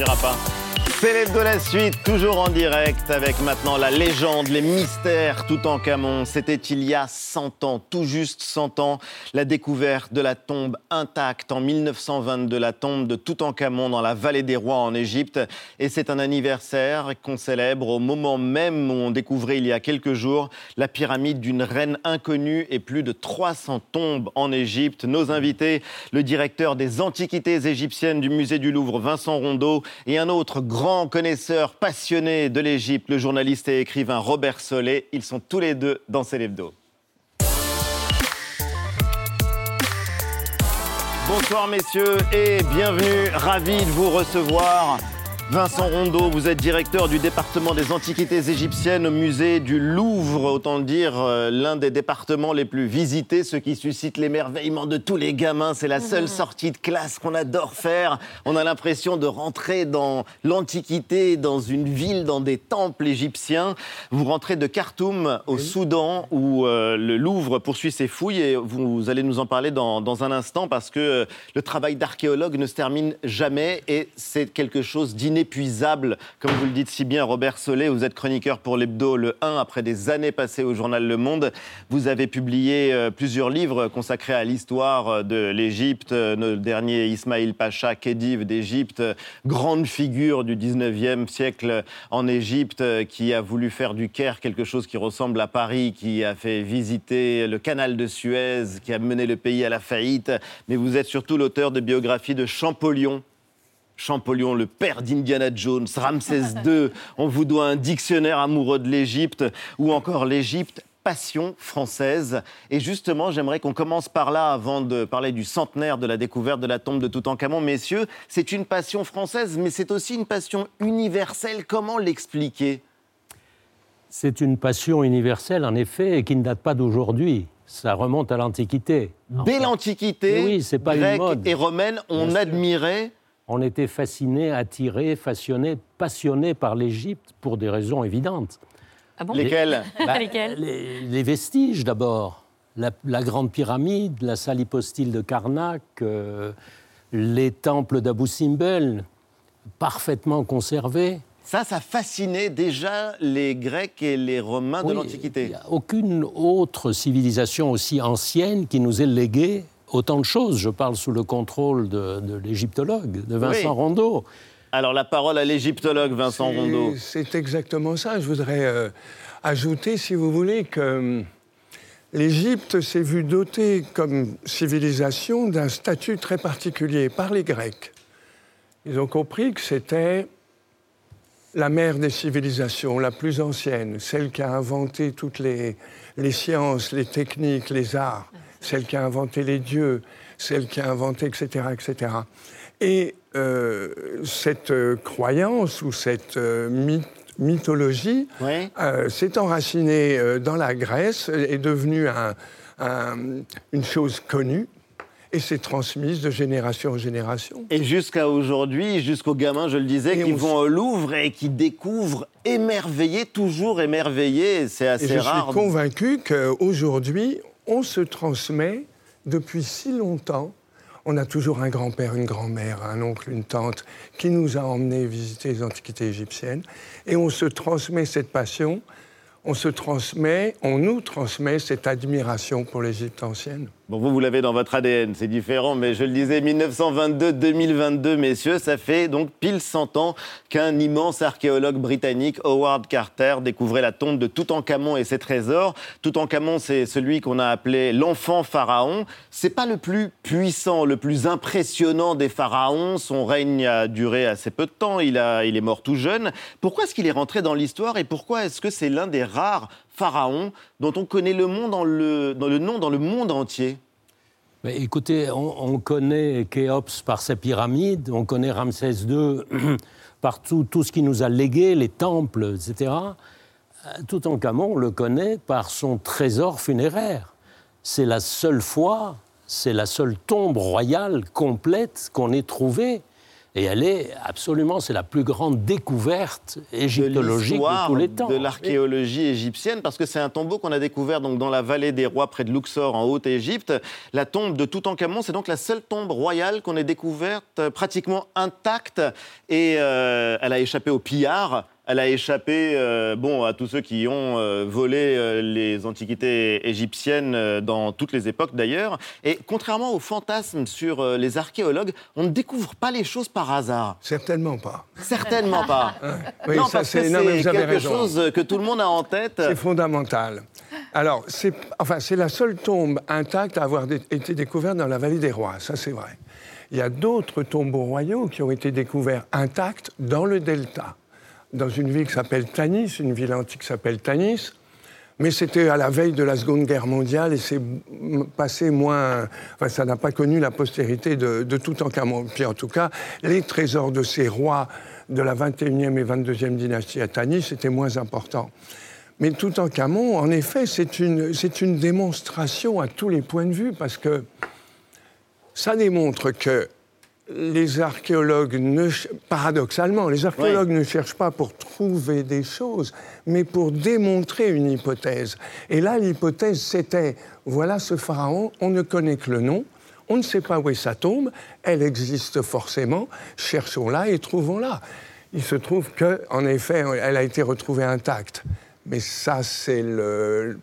suffira pas. C'est de la suite, toujours en direct, avec maintenant la légende, les mystères tout en Camon. C'était il y a 100 ans, tout juste 100 ans, la découverte de la tombe intacte en 1922, la tombe de Toutankhamon dans la vallée des rois en Égypte. Et c'est un anniversaire qu'on célèbre au moment même où on découvrait il y a quelques jours la pyramide d'une reine inconnue et plus de 300 tombes en Égypte. Nos invités, le directeur des antiquités égyptiennes du musée du Louvre, Vincent Rondeau, et un autre grand connaisseur passionné de l'Égypte, le journaliste et écrivain Robert Solé. Ils sont tous les deux dans Célébdo. Bonsoir messieurs et bienvenue, ravi de vous recevoir Vincent Rondeau, vous êtes directeur du département des antiquités égyptiennes au musée du Louvre, autant dire euh, l'un des départements les plus visités, ce qui suscite l'émerveillement de tous les gamins. C'est la seule mhm. sortie de classe qu'on adore faire. On a l'impression de rentrer dans l'antiquité, dans une ville, dans des temples égyptiens. Vous rentrez de Khartoum au Soudan où euh, le Louvre poursuit ses fouilles et vous, allez nous en parler dans, dans un instant parce que euh, le travail d'archéologue ne se termine jamais et c'est quelque chose d'inédit épuisable, comme vous le dites si bien, Robert Solé. Vous êtes chroniqueur pour l'Hebdo Le 1 après des années passées au journal Le Monde. Vous avez publié euh, plusieurs livres consacrés à l'histoire euh, de l'Égypte. Euh, le dernier, Ismail Pacha, Khedive d'Égypte, grande figure du 19e siècle en Égypte, qui a voulu faire du Caire quelque chose qui ressemble à Paris, qui a fait visiter le canal de Suez, qui a mené le pays à la faillite. Mais vous êtes surtout l'auteur de biographies de Champollion, Champollion, le père d'Indiana Jones, Ramsès II, on vous doit un dictionnaire amoureux de l'Égypte, ou encore l'Égypte, passion française. Et justement, j'aimerais qu'on commence par là avant de parler du centenaire de la découverte de la tombe de Toutankhamon. Messieurs, c'est une passion française, mais c'est aussi une passion universelle. Comment l'expliquer? C'est une passion universelle, en effet, et qui ne date pas d'aujourd'hui. Ça remonte à l'Antiquité. Dès l'Antiquité, oui, et romaine, on admirait on était fasciné, attiré, passionné, passionné par l'Égypte pour des raisons évidentes. Ah bon Lesquelles, bah, les, vestiges d'abord. La, grande pyramide, la salle hypostyle de Karnak, euh, les temples d'Abou Simbel, parfaitement conservés. Ça, ça fascinait déjà les Grecs et les Romains de l'Antiquité. Il n'y a aucune autre civilisation aussi ancienne qui nous ait légué autant de choses. Je parle sous le contrôle de, l'égyptologue, de Vincent Rondeau. Alors la parole à l'égyptologue Vincent Rondeau. C'est exactement ça. Je voudrais euh, ajouter, si vous voulez, que euh, l'Égypte s'est vue dotée comme civilisation d'un statut très particulier par les Grecs. Ils ont compris que c'était la mère des civilisations, la plus ancienne, celle qui a inventé toutes les sciences, les techniques, les arts celle qui a inventé les dieux, celle qui a inventé, etc., etc. Et euh, cette euh, croyance ou cette euh, mythologie s'est enracinée dans la Grèce, est devenue une chose connue et s'est transmise de génération en génération. Et jusqu'à aujourd'hui, jusqu'aux gamins, je le disais, qui vont au Louvre et qui découvrent émerveillés, toujours émerveillés, c'est assez rare. Je suis convaincu qu'aujourd'hui, on se transmet depuis si longtemps. On a toujours un grand-père, une grand-mère, un oncle, une tante qui nous a emmenés visiter les antiquités égyptiennes. Et on se transmet cette passion, on se transmet, on nous transmet cette admiration pour l'Égypte ancienne. Bon, vous, vous l'avez dans votre ADN, c'est différent, mais je le disais, 1922-2022, messieurs, ça fait donc pile 100 ans qu'un immense archéologue britannique, Howard Carter, découvrait la tombe de Toutankhamon et ses trésors. Toutankhamon, c'est celui qu'on a appelé l'enfant pharaon. C'est pas le plus puissant, le plus impressionnant des pharaons. Son règne a duré assez peu de temps, il, a, il est mort tout jeune. Pourquoi est-ce qu'il est rentré dans l'histoire et pourquoi est-ce que c'est l'un des rares pharaons dont on connaît le, nom dans le nom dans le monde entier? Écoutez, on, connaît Khéops par sa pyramide, on connaît Ramsès II par tout, ce qui nous a légué, les temples, etc. Tout en Camon, on le connaît par son trésor funéraire. C'est la seule fois, c'est la seule tombe royale complète qu'on ait trouvée. Et elle est absolument, c'est la plus grande découverte égyptologique de, tous les temps. De l'archéologie égyptienne, parce que c'est un tombeau qu'on a découvert donc, dans la vallée des rois, près de Luxor, en Haute-Égypte. La tombe de Toutankhamon, c'est donc la seule tombe royale qu'on ait découverte euh, pratiquement intacte. Et euh, elle a échappé au pillard elle a échappé euh, bon, à tous ceux qui ont euh, volé euh, les antiquités égyptiennes dans toutes les époques d'ailleurs. Et contrairement aux fantasmes sur les archéologues, on ne découvre pas les choses par hasard. Certainement pas. Certainement pas. oui, non, parce que c'est quelque chose que tout le monde a en tête. C'est fondamental. Alors, c'est enfin, la seule tombe intacte à avoir été découverte dans la vallée des rois, ça c'est vrai. Il y a d'autres tombeaux royaux qui ont été découverts intacts dans le delta dans une ville qui s'appelle Tanis, une ville antique qui s'appelle Tanis. Mais c'était à la veille de la Seconde Guerre mondiale et c'est passé moins. Enfin, ça n'a pas connu la postérité de, de Toutankhamon. Puis en tout cas, les trésors de ces rois de la 21e et 22e dynastie à Tanis étaient moins importants. Mais Toutankhamon, en effet, c'est une, une démonstration à tous les points de vue parce que ça démontre que les archéologues, ne, paradoxalement, les archéologues ne cherchent pas pour trouver des choses, mais pour démontrer une hypothèse. Et là, l'hypothèse, c'était, voilà ce pharaon, on ne connaît que le nom, on ne sait pas où est sa tombe, elle existe forcément, cherchons-la et trouvons-la. Il se trouve qu'en effet, elle a été retrouvée intacte. Mais ça, c'est le,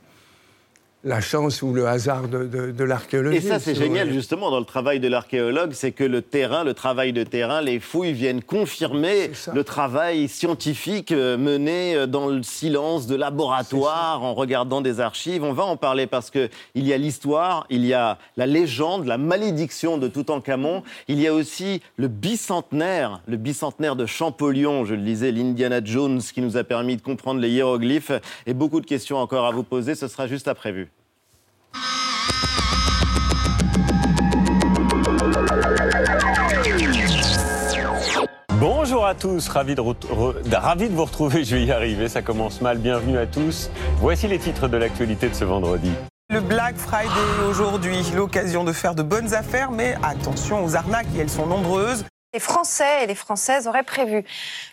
la chance ou le hasard de, l'archéologie. Et ça, c'est génial, justement, dans le travail de l'archéologue, c'est que le terrain, le travail de terrain, les fouilles viennent confirmer le travail scientifique euh, mené euh, dans le silence de laboratoire, en regardant des archives. On va en parler parce qu'il y a l'histoire, il y a la légende, la malédiction de Toutankhamon, il y a aussi le bicentenaire, le bicentenaire de Champollion, je le disais, l'Indiana Jones, qui nous a permis de comprendre les hiéroglyphes, et beaucoup de questions encore à vous poser, ce sera juste après vue. Bonjour à tous, ravi de, ravi de vous retrouver, je vais y arriver, ça commence mal, bienvenue à tous. Voici les titres de l'actualité de ce vendredi. Le Black Friday aujourd'hui, l'occasion de faire de bonnes affaires, mais attention aux arnaques, elles sont nombreuses. Les Français et les Françaises auraient prévu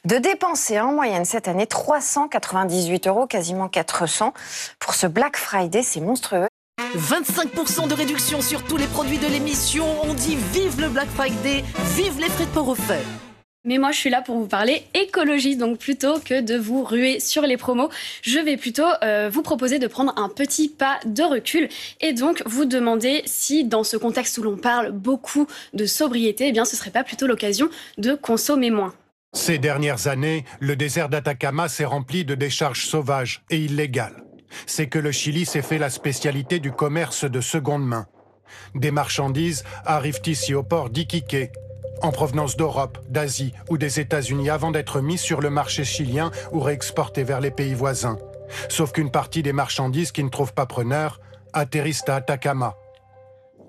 de dépenser en moyenne cette année 398 euros, quasiment 400, pour ce Black Friday, c'est monstrueux. 25% de réduction sur tous les produits de l'émission. On dit vive le Black Friday, vive les frais de port. Mais moi, je suis là pour vous parler écologie, donc plutôt que de vous ruer sur les promos, je vais plutôt euh, vous proposer de prendre un petit pas de recul et donc vous demander si, dans ce contexte où l'on parle beaucoup de sobriété, eh bien, ce serait pas plutôt l'occasion de consommer moins. Ces dernières années, le désert d'Atacama s'est rempli de décharges sauvages et illégales c'est que le Chili s'est fait la spécialité du commerce de seconde main. Des marchandises arrivent ici au port d'Iquique, en provenance d'Europe, d'Asie ou des États-Unis avant d'être mises sur le marché chilien ou réexportées vers les pays voisins? Sauf qu'une partie des marchandises qui ne trouvent pas preneur atterrissent à Atacama,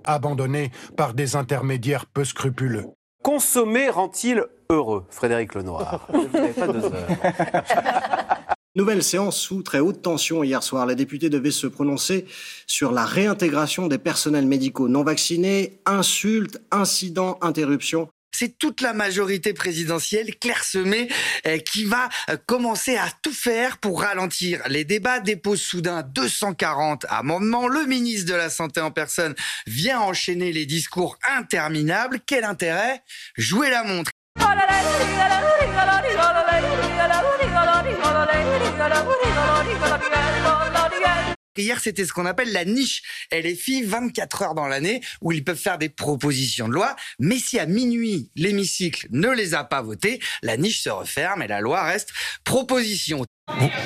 abandonnées par des intermédiaires peu scrupuleux. Consommer rend-il heureux, Frédéric Lenoir? Pas deux heures. Nouvelle séance sous très haute tension hier soir. La députée devait se prononcer sur la réintégration des personnels médicaux non vaccinés, insultes, incidents, interruptions. C'est toute la majorité présidentielle clairsemée euh, qui va euh, commencer à tout faire pour ralentir les débats. Dépose soudain 240 amendements. Le ministre de la Santé en personne vient enchaîner les discours interminables. Quel intérêt? Jouer la montre. Hier, c'était ce qu'on appelle la niche LFI, 24 heures dans l'année, où ils peuvent faire des propositions de loi. Mais si à minuit, l'hémicycle ne les a pas votées, la niche se referme et la loi reste proposition.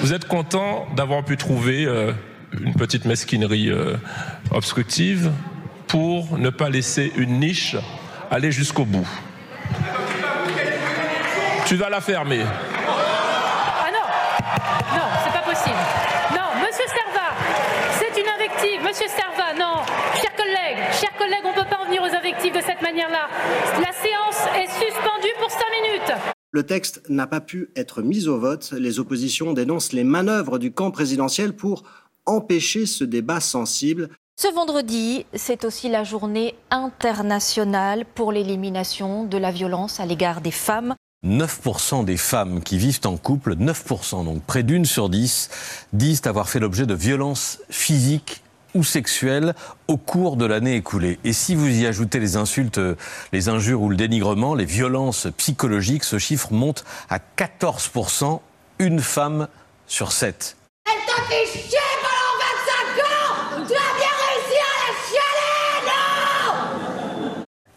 Vous, êtes content d'avoir pu trouver euh, une petite mesquinerie euh, obstructive pour ne pas laisser une niche aller jusqu'au bout? Tu vas la fermer. Ah non Non, c'est pas possible. Non, monsieur Serva, c'est une invective. Monsieur Serva, non. Chers collègues, chers collègues, on ne peut pas en venir aux invectives de cette manière-là. La séance est suspendue pour 5 minutes. Le texte n'a pas pu être mis au vote. Les oppositions dénoncent les manœuvres du camp présidentiel pour empêcher ce débat sensible. Ce vendredi, c'est aussi la journée internationale pour l'élimination de la violence à l'égard des femmes. 9% des femmes qui vivent en couple, 9%, donc près d'une sur dix, disent avoir fait l'objet de violences physiques ou sexuelles au cours de l'année écoulée. Et si vous y ajoutez les insultes, les injures ou le dénigrement, les violences psychologiques, ce chiffre monte à 14%, une femme sur sept. Elle t'a fait chier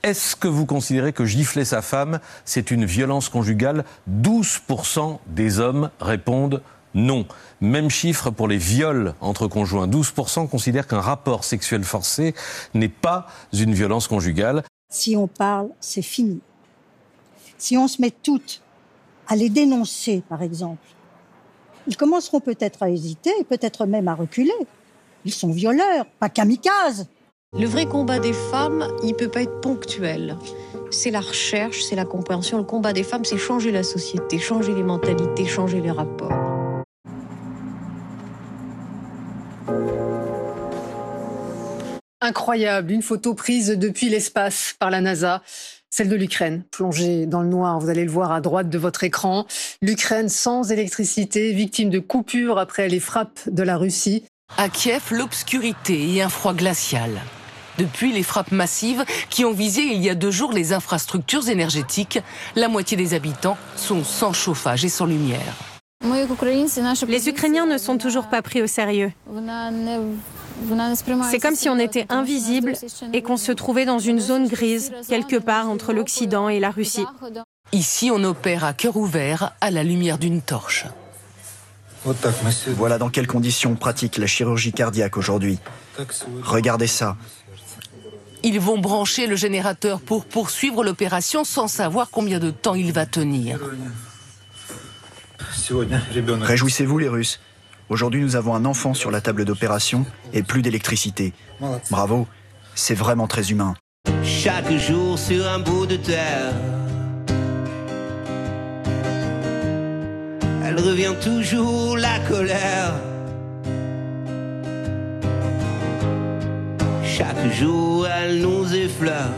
Est-ce que vous considérez que gifler sa femme, c'est une violence conjugale? 12% des hommes répondent non. Même chiffre pour les viols entre conjoints. 12% considèrent qu'un rapport sexuel forcé n'est pas une violence conjugale. Si on parle, c'est fini. Si on se met toutes à les dénoncer, par exemple, ils commenceront peut-être à hésiter peut-être même à reculer. Ils sont violeurs, pas kamikazes. Le vrai combat des femmes, il peut pas être ponctuel. C'est la recherche, c'est la compréhension. Le combat des femmes, c'est changer la société, changer les mentalités, changer les rapports. Incroyable, une photo prise depuis l'espace par la NASA, celle de l'Ukraine, plongée dans le noir, vous allez le voir à droite de votre écran. L'Ukraine sans électricité, victime de coupures après les frappes de la Russie. À Kiev, l'obscurité et un froid glacial. Depuis les frappes massives qui ont visé il y a deux jours les infrastructures énergétiques, la moitié des habitants sont sans chauffage et sans lumière. Les Ukrainiens ne sont toujours pas pris au sérieux. C'est comme si on était invisible et qu'on se trouvait dans une zone grise, quelque part entre l'Occident et la Russie. Ici, on opère à cœur ouvert, à la lumière d'une torche. Voilà dans quelles conditions on pratique la chirurgie cardiaque aujourd'hui. Regardez ça. Ils vont brancher le générateur pour poursuivre l'opération sans savoir combien de temps il va tenir. Réjouissez-vous les Russes. Aujourd'hui, nous avons un enfant sur la table d'opération et plus d'électricité. Bravo, c'est vraiment très humain. Chaque jour sur un bout de terre, elle revient toujours la colère. Chaque jour, elle nous effleure.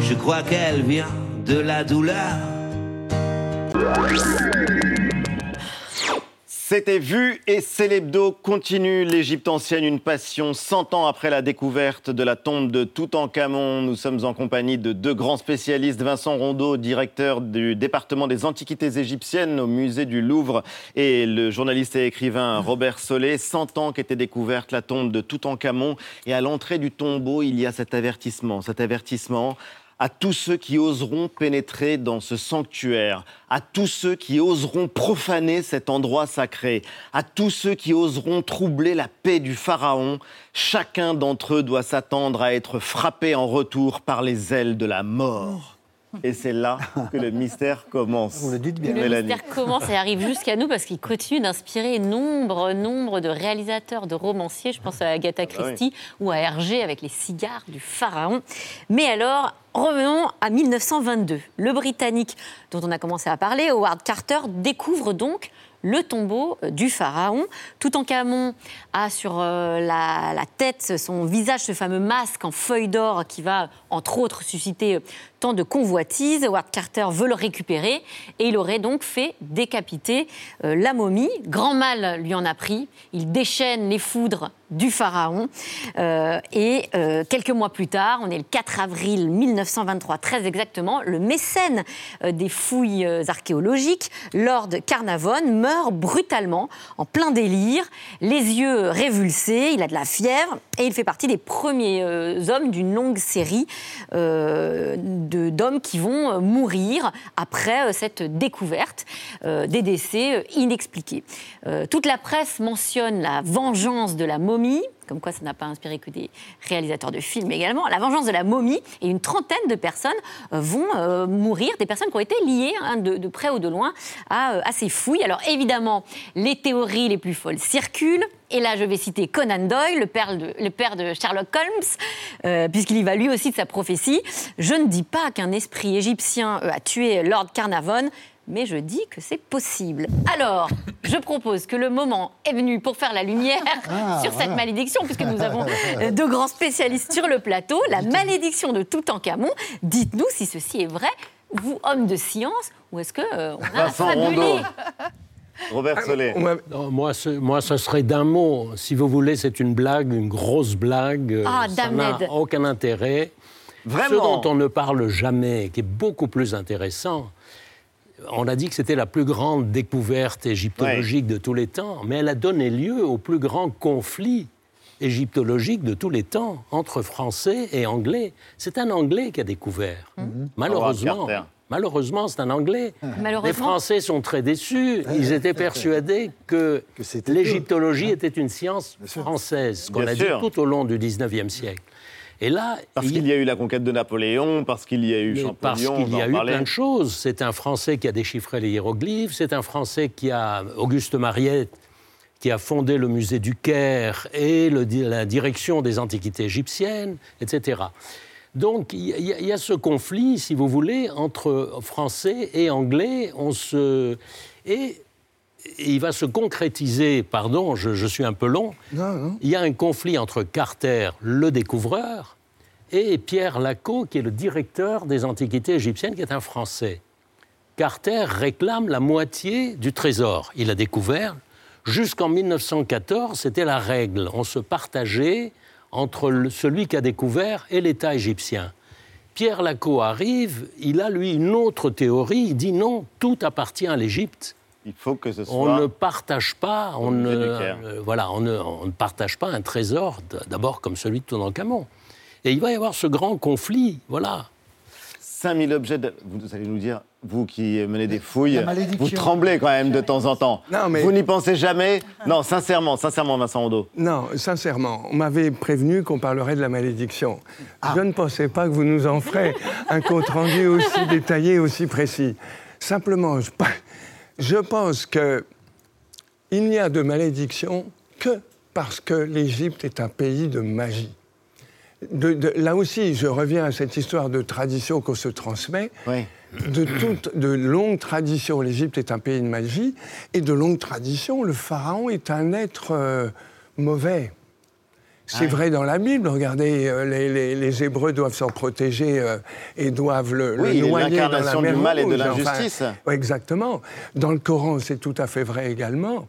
Je crois qu'elle vient de la douleur. C'était vu et Célébdo continue l'Égypte ancienne, une passion 100 ans après la découverte de la tombe de Toutankhamon. Nous sommes en compagnie de deux grands spécialistes, Vincent Rondeau, directeur du département des antiquités égyptiennes au musée du Louvre, et le journaliste et écrivain Robert Solé. 100 ans qu'était découverte la tombe de Toutankhamon et à l'entrée du tombeau, il y a cet avertissement, cet avertissement à tous ceux qui oseront pénétrer dans ce sanctuaire, à tous ceux qui oseront profaner cet endroit sacré, à tous ceux qui oseront troubler la paix du Pharaon, chacun d'entre eux doit s'attendre à être frappé en retour par les ailes de la mort. Et c'est là que le mystère commence. Vous le dites Le mystère commence et arrive jusqu'à nous parce qu'il continue d'inspirer nombre, nombre de réalisateurs, de romanciers. Je pense à Agatha Christie ou à Hergé avec les cigares du pharaon. Mais alors, revenons à 1922. Le Britannique, dont on a commencé à parler, Howard Carter, découvre donc le tombeau du pharaon. Toutankhamon a sur euh, la, tête son visage, ce fameux masque en feuille d'or qui va, entre autres, susciter tant de convoitises. Howard Carter veut le récupérer et il aurait donc fait décapiter euh, la momie. Grand mal lui en a pris. Il déchaîne les foudres du pharaon. Euh, et euh, quelques mois plus tard, on est le 4 avril 1923, très exactement, le mécène euh, des fouilles archéologiques, Lord Carnavon, meurt brutalement, en plein délire, les yeux révulsés, il a de la fièvre, et il fait partie des premiers hommes d'une longue série d'hommes qui vont mourir après cette découverte des décès inexpliqués. toute la presse mentionne la vengeance de la momie comme quoi ça n'a pas inspiré que des réalisateurs de films également, La vengeance de la momie, et une trentaine de personnes euh, vont euh, mourir, des personnes qui ont été liées hein, de, près ou de loin à, euh, à, ces fouilles. Alors évidemment, les théories les plus folles circulent. Et là, je vais citer Conan Doyle, le père de, le père de Sherlock Holmes, puisqu'il y va lui aussi de sa prophétie. Je ne dis pas qu'un esprit égyptien a tué Lord Carnarvon, mais je dis que c'est possible. Alors, je propose que le moment est venu pour faire la lumière Ah, sur cette malédiction, puisque nous avons deux grands spécialistes sur le plateau. La malédiction de Toutankhamon. Dites-nous si ceci est vrai, vous, homme de science, ou est-ce que euh, on a fabulé. Robert Solé. Non, moi, ce, moi, ce serait d'un mot. Si vous voulez, c'est une blague, une grosse blague. Ah, ça n'a aucun intérêt. Vraiment Ce dont on ne parle jamais, qui est beaucoup plus intéressant, on a dit que c'était la plus grande découverte égyptologique de tous les temps, mais elle a donné lieu au plus grand conflit égyptologique de tous les temps entre Français et Anglais. C'est un Anglais qui a découvert. Malheureusement. Howard Carter. Malheureusement, c'est un Anglais. Malheureusement. Les Français sont très déçus. Ils étaient persuadés que, l'égyptologie était une science française, ce qu'on a dit tout au long du 19e siècle. Et là, Parce il- qu'il y a eu la conquête de Napoléon, parce qu'il y a eu Champollion, parce qu'il y a eu parler. plein de choses. C'est un Français qui a déchiffré les hiéroglyphes, c'est un Français qui a, Auguste Mariette, qui a fondé le musée du Caire et le la direction des antiquités égyptiennes, etc. Donc il y, a- y ce conflit, si vous voulez, entre Français et Anglais. On se... Et il va se concrétiser, pardon, je, je suis un peu long, il y a un conflit entre Carter, le découvreur, et Pierre Lacot, qui est le directeur des antiquités égyptiennes, qui est un Français. Carter réclame la moitié du trésor. Il a découvert. Jusqu'en 1914, c'était la règle. On se partageait entre celui qui a découvert et l'État égyptien. Pierre Lacot arrive, il a lui une autre théorie, il dit non, tout appartient à l'Égypte. Il faut que ce On soit ne partage pas, on au musée ne, euh, voilà, on ne, on ne partage pas un trésor d'abord comme celui de Toutankhamon. Et il va y avoir ce grand conflit, voilà. 5000 objets, de- vous allez nous dire, vous qui menez des fouilles, vous tremblez quand même de temps en temps. Non, mais- Vous n'y pensez jamais? Non, sincèrement, sincèrement, Vincent Rondeau. Non, sincèrement, on m'avait prévenu qu'on parlerait de la malédiction. Je ne pensais pas que vous nous en ferez un compte-rendu aussi détaillé, aussi précis. Simplement, je, je pense que il n'y a de malédiction que parce que l'Égypte est un pays de magie. De- de- là aussi, je reviens à cette histoire de tradition qu'on se transmet. De toute de longue tradition, l'Égypte est un pays de magie, et de longue tradition, le pharaon est un être euh, mauvais. C'est Ah. vrai dans la Bible. Regardez, euh, les, les- les Hébreux doivent s'en protéger euh, et doivent le, Oui, le est noyer dans la mer du mal et de l'injustice. ouais, exactement. Dans le Coran, c'est tout à fait vrai également.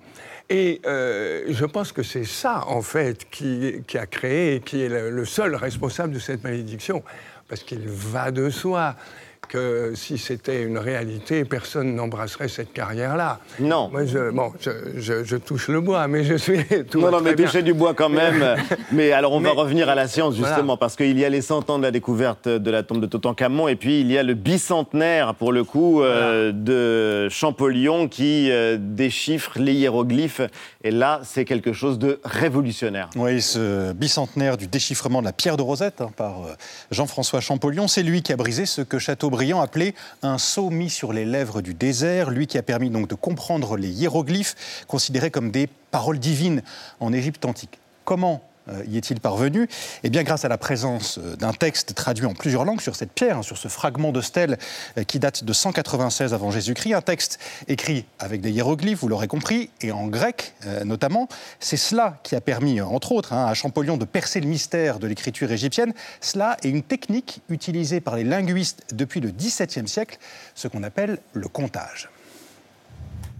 Et euh, je pense que c'est ça, en fait, qui, qui a créé et qui est le, le seul responsable de cette malédiction. Parce qu'il va de soi que si c'était une réalité, personne n'embrasserait cette carrière-là. Non. Moi, je, bon, je, je- je touche le bois, mais je suis... Tout non, non, mais bien. touchez du bois quand même. mais alors, on va revenir à la science, justement, Voilà. parce qu'il y a les 100 ans de la découverte de la tombe de Toutankhamon, et puis il y a le bicentenaire, pour le coup, euh, de Champollion qui euh, déchiffre les hiéroglyphes. Et là, c'est quelque chose de révolutionnaire. Oui, ce bicentenaire du déchiffrement de la pierre de Rosette hein, par euh, Jean-François Champollion, c'est lui qui a brisé ce que Appelait un sceau mis sur les lèvres du désert, lui qui a permis donc de comprendre les hiéroglyphes considérés comme des paroles divines en Égypte antique. Comment y est-il parvenu Eh bien, grâce à la présence euh, d'un texte traduit en plusieurs langues sur cette pierre, hein, sur ce fragment de stèle euh, qui date de 196 avant Jésus-Christ, un texte écrit avec des hiéroglyphes, vous l'aurez compris, et en grec euh, notamment. C'est cela qui a permis, euh, entre autres, hein, à Champollion de percer le mystère de l'écriture égyptienne. Cela est une technique utilisée par les linguistes depuis le XVIIe siècle, ce qu'on appelle le comptage.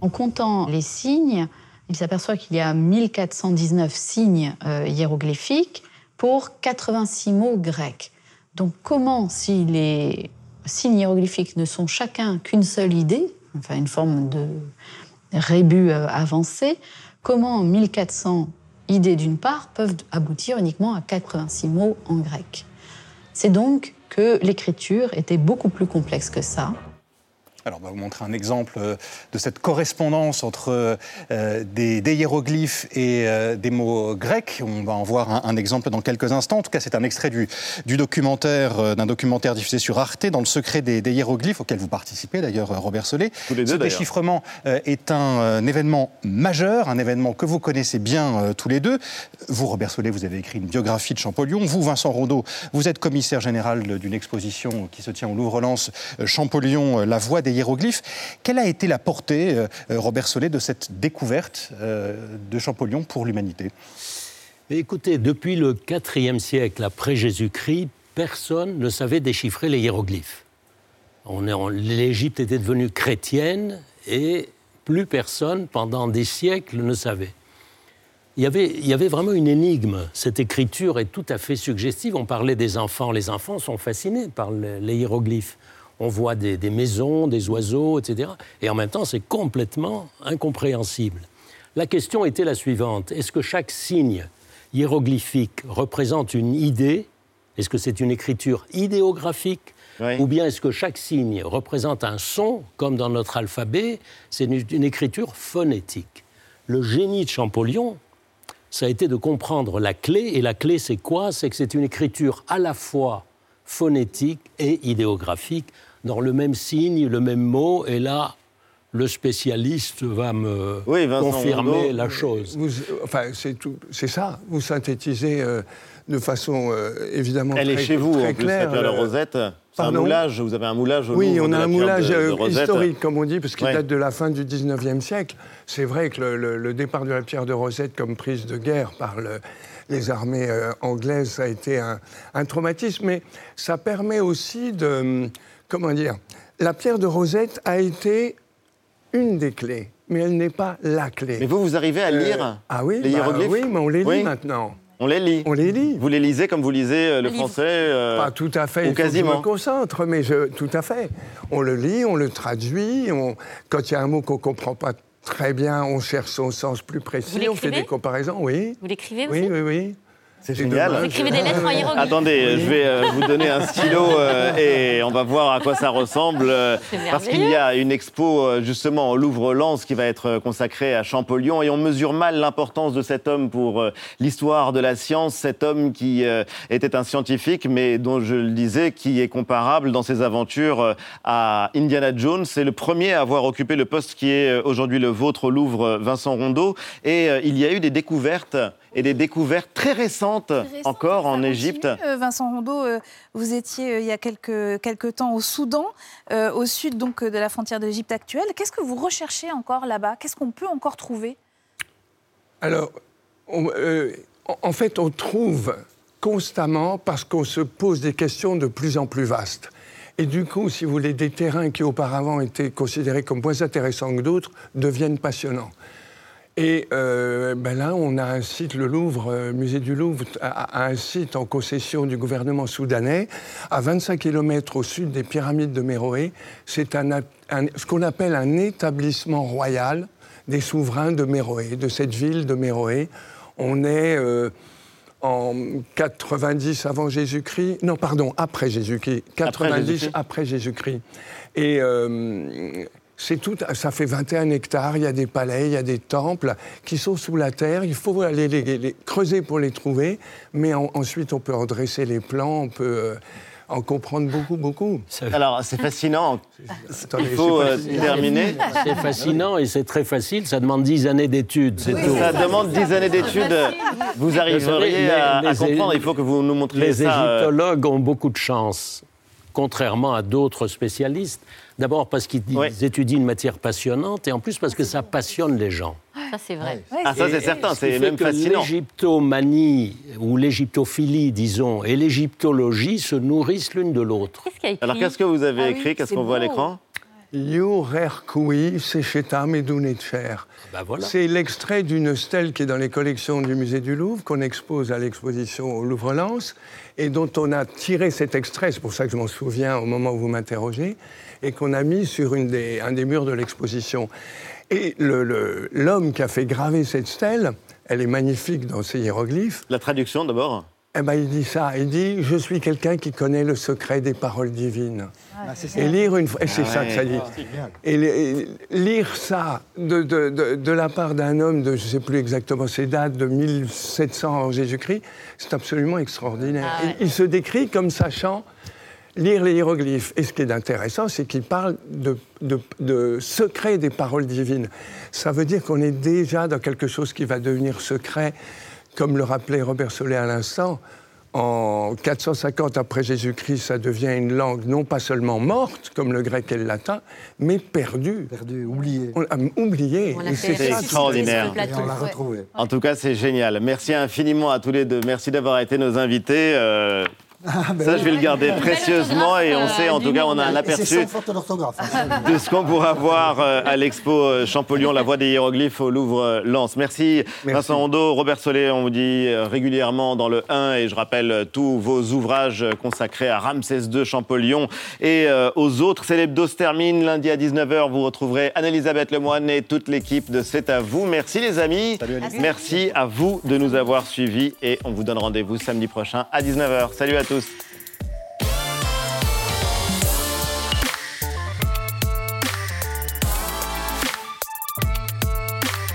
En comptant les signes, il s'aperçoit qu'il y a 1419 signes euh, hiéroglyphiques pour 86 mots grecs. Donc comment, si les signes hiéroglyphiques ne sont chacun qu'une seule idée, enfin une forme de rébus euh, avancé, comment 1400 idées d'une part peuvent aboutir uniquement à 86 mots en grec? C'est donc que l'écriture était beaucoup plus complexe que ça. Alors, on va vous montrer un exemple euh, de cette correspondance entre euh, des, des hiéroglyphes et euh, des mots grecs. On va en voir un, un exemple dans quelques instants. En tout cas, c'est un extrait du, du documentaire, euh, d'un documentaire diffusé sur Arte, dans le secret des, des hiéroglyphes, auquel vous participez d'ailleurs, Robert Solé. les deux, Ce déchiffrement est un, événement majeur, un événement que vous connaissez bien tous les deux. Vous, Robert Solé, vous avez écrit une biographie de Champollion. Vous, Vincent Rondeau, vous êtes commissaire général d'une exposition qui se tient au Louvre-Lens, Champollion, La voix des Quelle a été la portée, euh, Robert Solé, de cette découverte euh, de Champollion pour l'humanité? Écoutez, depuis le IVe siècle après Jésus-Christ, personne ne savait déchiffrer les hiéroglyphes. L'Égypte était devenue chrétienne et plus personne, pendant des siècles, ne savait. Il y avait vraiment une énigme. Cette écriture est tout à fait suggestive. On parlait des enfants. Les enfants sont fascinés par les hiéroglyphes. On voit des, des maisons, des oiseaux, etc. Et en même temps, c'est complètement incompréhensible. La question était la suivante. Est-ce que chaque signe hiéroglyphique représente une idée? Est-ce que c'est une écriture idéographique? Ou bien est-ce que chaque signe représente un son, comme dans notre alphabet? C'est une, une écriture phonétique. Le génie de Champollion, ça a été de comprendre la clé. Et la clé, c'est quoi? C'est que c'est une écriture à la fois phonétique et idéographique, dans le même signe, le même mot. Et là, le spécialiste va me confirmer la chose. Vous, enfin, c'est ça. Vous synthétisez euh, de façon euh, évidemment Elle très, est chez vous, très en plus, claire. la euh, Rosette. C'est un moulage, vous avez un moulage au Oui, on de a la un moulage de- de euh, historique, comme on dit, parce qu'il Ouais. date de la fin du 19e siècle. C'est vrai que le, le- le départ de la pierre de Rosette comme prise de guerre par le- les armées euh, anglaises, ça a été un, un traumatisme, mais ça permet aussi de... Comment dire La pierre de Rosette a été une des clés, mais elle n'est pas la clé. Mais vous, vous arrivez à Euh, lire ah oui, les bah hiéroglyphes oui, mais on les lit Oui. maintenant. On les lit On les lit. Vous les lisez comme vous lisez euh, le français euh, Pas tout à fait, Ou il faut que je quasiment me concentre, mais je, tout à fait. On le lit, on le traduit, on- quand il y a un mot qu'on ne comprend pas très bien, on cherche son sens plus précis, Vous on fait des comparaisons, oui. Vous l'écrivez aussi? Oui, oui, oui. C'est génial. Vous écrivez des lettres en hiéroglyphes Attendez, Oui. je vais euh, vous donner un stylo euh, et on va voir à quoi ça ressemble. euh, parce qu'il y a une expo euh, justement au Louvre-Lens qui va être consacrée à Champollion et on mesure mal l'importance de cet homme pour euh, l'histoire de la science. Cet homme qui euh, était un scientifique mais dont je le disais, qui est comparable dans ses aventures euh, à Indiana Jones. C'est le premier à avoir occupé le poste qui est aujourd'hui le vôtre au Louvre, Vincent Rondeau. Et euh, il y a eu des découvertes et des découvertes très récentes encore en Égypte. Euh, Vincent Rondeau, euh, vous étiez euh, il y a quelques, quelques temps au Soudan, euh, au sud donc de la frontière de l'Égypte actuelle. Qu'est-ce que vous recherchez encore là-bas? Qu'est-ce qu'on peut encore trouver? Alors, on- euh, en- en fait, on trouve constamment parce qu'on se pose des questions de plus en plus vastes. Et du coup, si vous voulez, des terrains qui auparavant étaient considérés comme moins intéressants que d'autres deviennent passionnants. Et euh, ben là, on a un site, le Louvre, euh, musée du Louvre, a, a un site en concession du gouvernement soudanais, à 25 km au sud des pyramides de Méroé. C'est un, a- un- ce qu'on appelle un établissement royal des souverains de Méroé, de cette ville de Méroé. On est euh, en 90 avant Jésus-Christ, non, pardon, après Jésus-Christ, 90 Jésus-Christ. après Jésus-Christ. Et euh, c'est tout, ça fait 21 hectares, il y a des palais, il y a des temples qui sont sous la terre, il faut aller les, les- les creuser pour les trouver, mais en- ensuite on peut en dresser les plans, on peut euh, en comprendre beaucoup, beaucoup. Alors, c'est fascinant. Attendez, Il faut euh, terminer. C'est fascinant et c'est très facile. Ça demande dix années d'études, c'est tout. Ça demande 10 années d'études. Vous arriveriez Les- à, à les- comprendre. Il faut que vous nous montriez Les ça. euh, égyptologues ont beaucoup de chance, contrairement à d'autres spécialistes. D'abord parce qu'ils étudient une matière passionnante et en plus parce que ça passionne les gens. Ça, c'est vrai. Ah, ça, c'est certain, c'est même fascinant. L'égyptomanie ou l'égyptophilie, disons, et l'égyptologie se nourrissent l'une de l'autre. Alors, qu'est-ce que vous avez Ah oui, écrit Qu'est-ce qu'on voit à l'écran? Sechetam. Ben voilà. C'est l'extrait d'une stèle qui est dans les collections du musée du Louvre, qu'on expose à l'exposition au Louvre-Lens, et dont on a tiré cet extrait, c'est pour ça que je m'en souviens au moment où vous m'interrogez, et qu'on a mis sur une des- un des murs de l'exposition. Et le- le- l'homme qui a fait graver cette stèle, elle est magnifique dans ses hiéroglyphes. La traduction d'abord Eh ben, il dit ça, il dit Je suis quelqu'un qui connaît le secret des paroles divines. et lire une c'est Ah ça ouais. que ça dit. Ah. Et, li- et lire ça de, de- de- de la part d'un homme de, je ne sais plus exactement ses dates, de 1700 avant Jésus-Christ, c'est absolument extraordinaire. Ah ouais. il, il se décrit comme sachant lire les hiéroglyphes. Et ce qui est intéressant, c'est qu'il parle de, de, de secret des paroles divines. Ça veut dire qu'on est déjà dans quelque chose qui va devenir secret, comme le rappelait Robert Solé à l'instant. en 450 après Jésus-Christ, ça devient une langue non pas seulement morte, comme le grec et le latin, mais perdue. Perdue, oubliée. On l'a oubliée. C'est extraordinaire. Et on l'a retrouvée. En tout cas, c'est génial. Merci infiniment à tous les deux. Merci d'avoir été nos invités. Euh, ben ça, oui. je vais le garder précieusement et on sait, en euh, tout du cas, on a un aperçu hein, de ce qu'on pourra voir euh, à l'expo euh, Champollion, la voix des hiéroglyphes au Louvre-Lens. Merci, Vincent Rondeau, Robert Solé, on vous dit régulièrement dans le 1 et je rappelle tous vos ouvrages consacrés à Ramsès II Champollion et aux autres. C'est l'hebdo se termine lundi à 19h. Vous retrouverez Anne-Elisabeth Lemoine et toute l'équipe de C'est à vous. Merci les amis. Merci à vous de nous avoir suivis et on vous donne rendez-vous samedi prochain à 19h. Salut à tous. Tschüss.